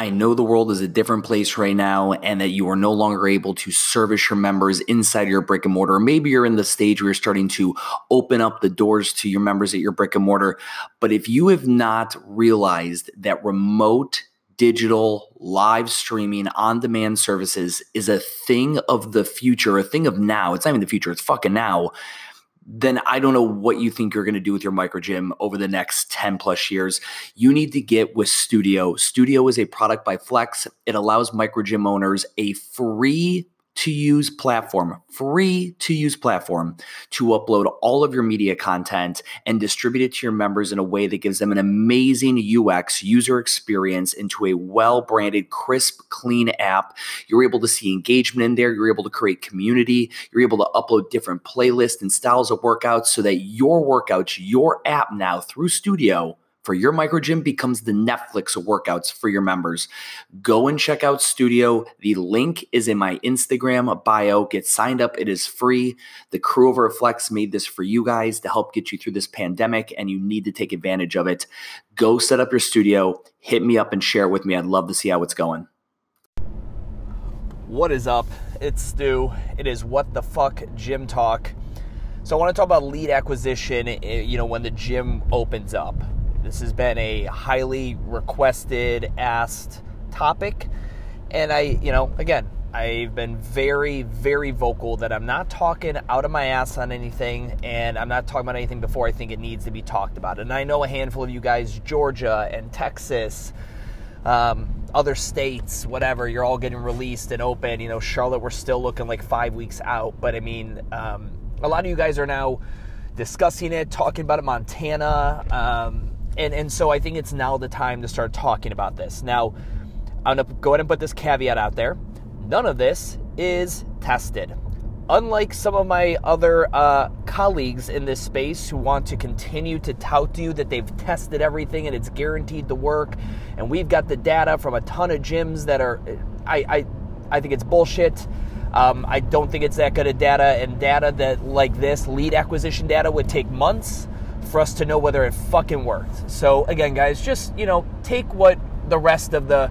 I know the world is a different place right now and that you are no longer able to service your members inside your brick and mortar. Maybe you're in the stage where you're starting to open up the doors to your members at your brick and mortar. But if you have not realized that remote digital live streaming on demand services is a thing of the future, a thing of now, it's not even the future, it's fucking now then I don't know what you think you're going to do with your micro gym over the next 10 plus years. You need to get with Studio. Studio is a product by Flex. It allows micro gym owners a free to use platform, free to use platform to upload all of your media content and distribute it to your members in a way that gives them an amazing UX user experience into a well branded, crisp, clean app. You're able to see engagement in there. You're able to create community. You're able to upload different playlists and styles of workouts so that your workouts, your app now through Studio for your micro gym becomes the Netflix of workouts for your members. Go and check out Studio. The link is in my Instagram bio. Get signed up. It is free. The crew over Flex made this for you guys to help get you through this pandemic, and you need to take advantage of it. Go set up your studio. Hit me up and share it with me. I'd love to see how it's going. What is up? It's Stu. It is What the Fuck Gym Talk. So I want to talk about lead acquisition, eh, you know, when the gym opens up. This has been a highly requested, asked topic. And I, you know, again, I've been very, very vocal that I'm not talking out of my ass on anything, and I'm not talking about anything before I think it needs to be talked about. And I know a handful of you guys, Georgia and Texas, um, other states, whatever, you're all getting released and open. You know, Charlotte, we're still looking like five weeks out, but I mean, um, a lot of you guys are now discussing it, talking about it. Montana, um, and and so I think it's now the time to start talking about this. Now, I'm gonna go ahead and put this caveat out there. None of this is tested. Unlike some of my other uh, colleagues in this space who want to continue to tout to you that they've tested everything and it's guaranteed to work, and we've got the data from a ton of gyms that are, I, I, I think it's bullshit. Um, I don't think it's that good of data, and data that like this lead acquisition data would take months for us to know whether it fucking worked. So again, guys, just you know, take what the rest of the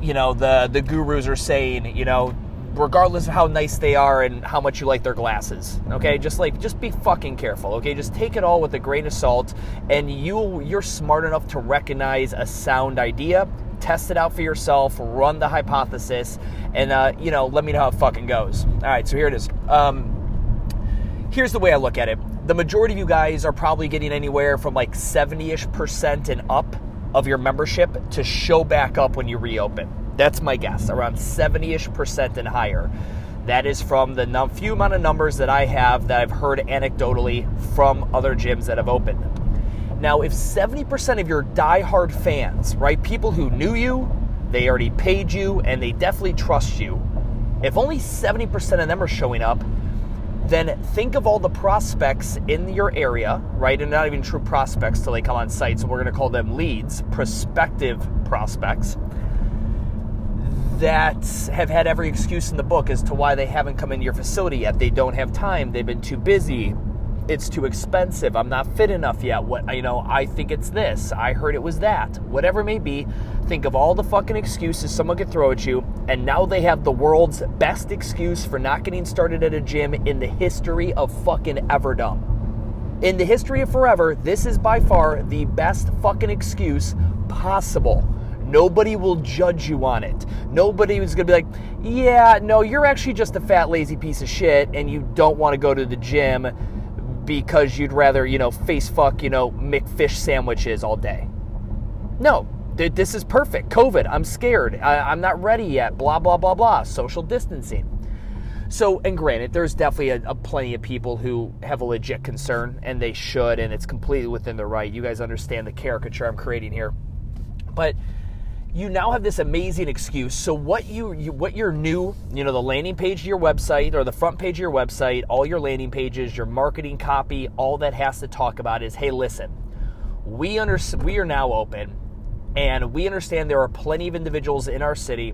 you know the the gurus are saying. You know, regardless of how nice they are and how much you like their glasses. Okay, just like just be fucking careful. Okay, just take it all with a grain of salt, and you you're smart enough to recognize a sound idea. Test it out for yourself. Run the hypothesis, and uh, you know, let me know how it fucking goes. All right, so here it is. Um, here's the way I look at it the majority of you guys are probably getting anywhere from like 70 ish percent and up of your membership to show back up when you reopen. That's my guess, around 70 ish percent and higher. That is from the num- few amount of numbers that I have that I've heard anecdotally from other gyms that have opened. Now, if 70% of your die-hard fans, right, people who knew you, they already paid you, and they definitely trust you, if only 70% of them are showing up, then think of all the prospects in your area, right? And not even true prospects till they come on site. So we're going to call them leads, prospective prospects that have had every excuse in the book as to why they haven't come into your facility yet. They don't have time, they've been too busy, it's too expensive, I'm not fit enough yet. What you know, I think it's this, I heard it was that. Whatever it may be, think of all the fucking excuses someone could throw at you, and now they have the world's best excuse for not getting started at a gym in the history of fucking everdom. In the history of forever, this is by far the best fucking excuse possible. Nobody will judge you on it. Nobody is going to be like, yeah, no, you're actually just a fat, lazy piece of shit and you don't want to go to the gym because you'd rather, you know, face fuck, you know, McFish sandwiches all day. No, this is perfect. COVID, I'm scared. I, am not ready yet. Blah, blah, blah, blah. Social distancing. So, and granted, there's definitely a, a, plenty of people who have a legit concern, and they should, and it's completely within their right. You guys understand the caricature I'm creating here. But you now have this amazing excuse. So what you, you what your new, you know, the landing page of your website or the front page of your website, all your landing pages, your marketing copy, all that has to talk about is, hey, listen, we under, we are now open, and we understand there are plenty of individuals in our city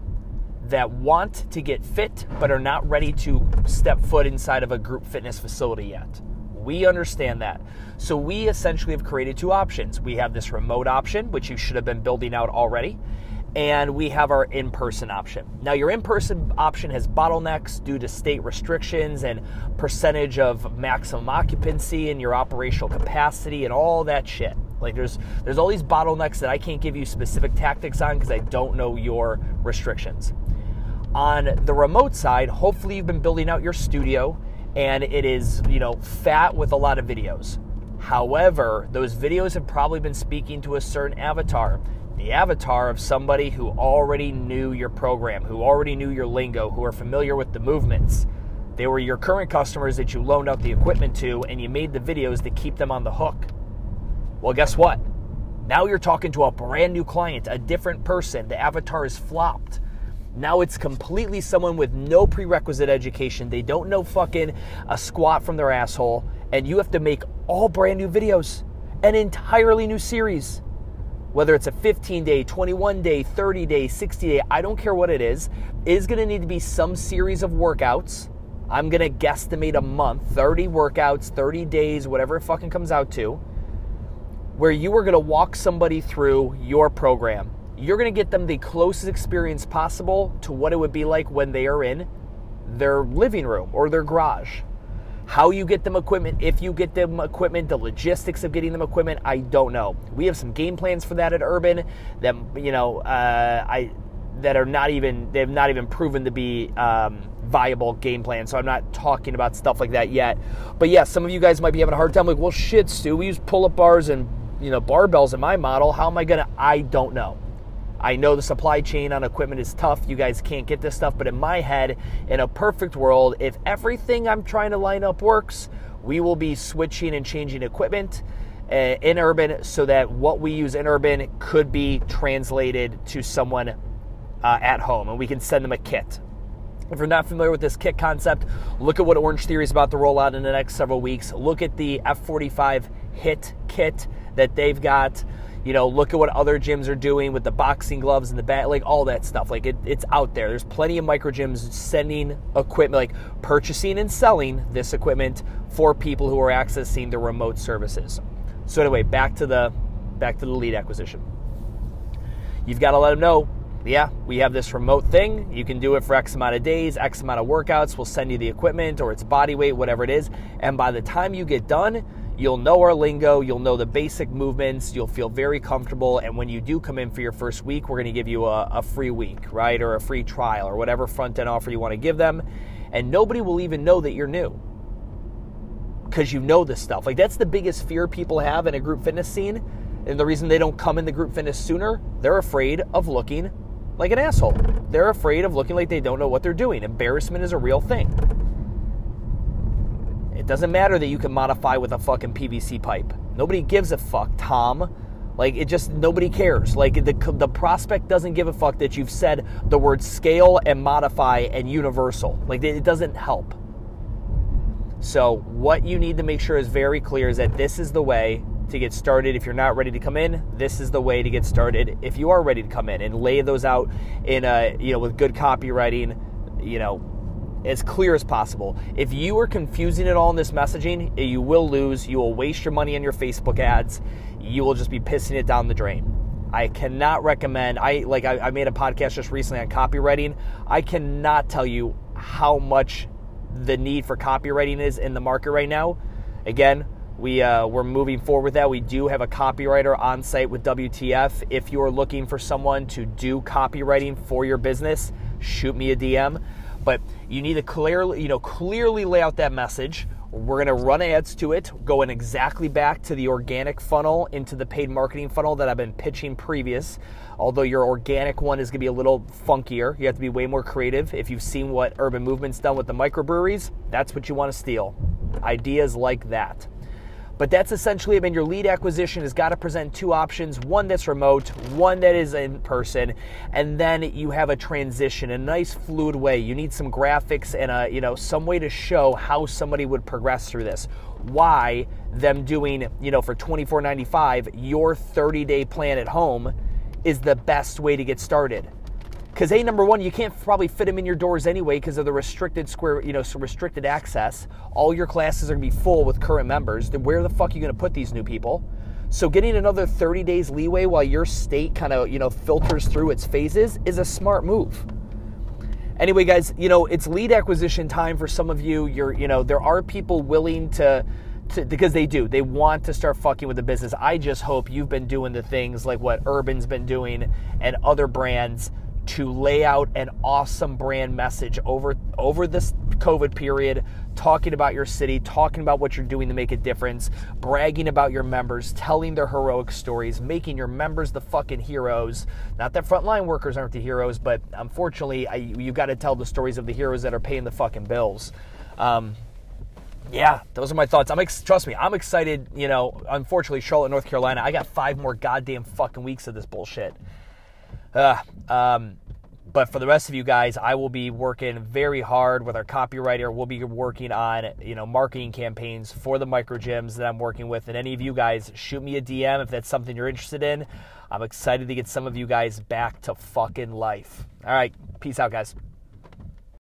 that want to get fit but are not ready to step foot inside of a group fitness facility yet. We understand that. So we essentially have created two options. We have this remote option, which you should have been building out already, and we have our in person option. Now, your in person option has bottlenecks due to state restrictions and percentage of maximum occupancy and your operational capacity and all that shit. Like there's there's all these bottlenecks that I can't give you specific tactics on because I don't know your restrictions. On the remote side, hopefully you've been building out your studio and it is, you know, fat with a lot of videos. However, those videos have probably been speaking to a certain avatar the avatar of somebody who already knew your program, who already knew your lingo, who are familiar with the movements. They were your current customers that you loaned out the equipment to, and you made the videos to keep them on the hook. Well, guess what? Now you're talking to a brand new client, a different person. The avatar is flopped. Now it's completely someone with no prerequisite education. They don't know fucking a squat from their asshole, and you have to make all brand new videos, an entirely new series whether it's a 15 day, 21 day, 30 day, 60 day, I don't care what it is, is to need to be some series of workouts. I'm to guesstimate a month, 30 workouts, 30 days, whatever it fucking comes out to, where you are to walk somebody through your program. You're to get them the closest experience possible to what it would be like when they are in their living room or their garage how you get them equipment, if you get them equipment, the logistics of getting them equipment, I don't know. We have some game plans for that at Urban that you know uh, I that are not even they've not even proven to be um, viable game plans. So I'm not talking about stuff like that yet. But yeah, some of you guys might be having a hard time. Like, well, shit, Stu, we use pull-up bars and you know barbells in my model. How am I gonna? I don't know. I know the supply chain on equipment is tough. You guys can't get this stuff. But in my head, in a perfect world, if everything I'm trying to line up works, we will be switching and changing equipment uh, in Urban so that what we use in Urban could be translated to someone uh, at home and we can send them a kit. If you're not familiar with this kit concept, look at what Orangetheory is about to roll out in the next several weeks. Look at the F45 HIT kit that they've got. You know, look at what other gyms are doing with the boxing gloves and the bat, like all that stuff. Like it, it's out there. There's plenty of micro gyms sending equipment, like purchasing and selling this equipment for people who are accessing the remote services. So anyway, back to the back to the lead acquisition. You've got to let them know yeah, we have this remote thing. You can do it for X amount of days, X amount of workouts. We'll send you the equipment or its body weight, whatever it is. And by the time you get done, You'll know our lingo, you'll know the basic movements, you'll feel very comfortable. And when you do come in for your first week, we're going to give you a, a free week, right? Or a free trial or whatever front end offer you want to give them. And nobody will even know that you're new because you know this stuff. Like, that's the biggest fear people have in a group fitness scene. And the reason they don't come in the group fitness sooner, they're afraid of looking like an asshole. They're afraid of looking like they don't know what they're doing. Embarrassment is a real thing. It doesn't matter that you can modify with a fucking PVC pipe. Nobody gives a fuck, Tom. Like it just nobody cares. Like the the prospect doesn't give a fuck that you've said the word scale and modify and universal. Like it doesn't help. So what you need to make sure is very clear is that this is the way to get started. If you're not ready to come in, this is the way to get started. If you are ready to come in and lay those out in a you know with good copywriting, you know as clear as possible. If you are confusing it all in this messaging, you will lose. You will waste your money on your Facebook ads. You will just be pissing it down the drain. I cannot recommend. I like. I, I made a podcast just recently on copywriting. I cannot tell you how much the need for copywriting is in the market right now. Again, we uh, we're moving forward with that. We do have a copywriter on site with WTF. If you are looking for someone to do copywriting for your business, shoot me a DM. But you need to clearly, you know, clearly lay out that message. We're going to run ads to it, going exactly back to the organic funnel into the paid marketing funnel that I've been pitching previous. Although your organic one is going to be a little funkier, you have to be way more creative. If you've seen what Urban Movement's done with the microbreweries, that's what you want to steal. Ideas like that. But that's essentially, I mean, your lead acquisition has got to present two options one that's remote, one that is in person, and then you have a transition, a nice fluid way. You need some graphics and a, you know, some way to show how somebody would progress through this. Why them doing, you know, for $24.95, your 30 day plan at home is the best way to get started. Because a number one, you can't probably fit them in your doors anyway because of the restricted square, you know, so restricted access. All your classes are gonna be full with current members. Then where the fuck are you gonna put these new people? So getting another 30 days leeway while your state kind of, you know, filters through its phases is a smart move. Anyway, guys, you know, it's lead acquisition time for some of you. You're, you know, there are people willing to to, because they do. They want to start fucking with the business. I just hope you've been doing the things like what Urban's been doing and other brands to lay out an awesome brand message over over this COVID period, talking about your city, talking about what you're doing to make a difference, bragging about your members, telling their heroic stories, making your members the fucking heroes. Not that frontline workers aren't the heroes, but unfortunately, I, you got to tell the stories of the heroes that are paying the fucking bills. Um, yeah, those are my thoughts. I'm ex- trust me, I'm excited. You know, unfortunately, Charlotte, North Carolina, I got five more goddamn fucking weeks of this bullshit. Uh, um, but for the rest of you guys, I will be working very hard with our copywriter. We'll be working on, you know, marketing campaigns for the micro gyms that I'm working with. And any of you guys, shoot me a DM if that's something you're interested in. I'm excited to get some of you guys back to fucking life. All right, peace out, guys.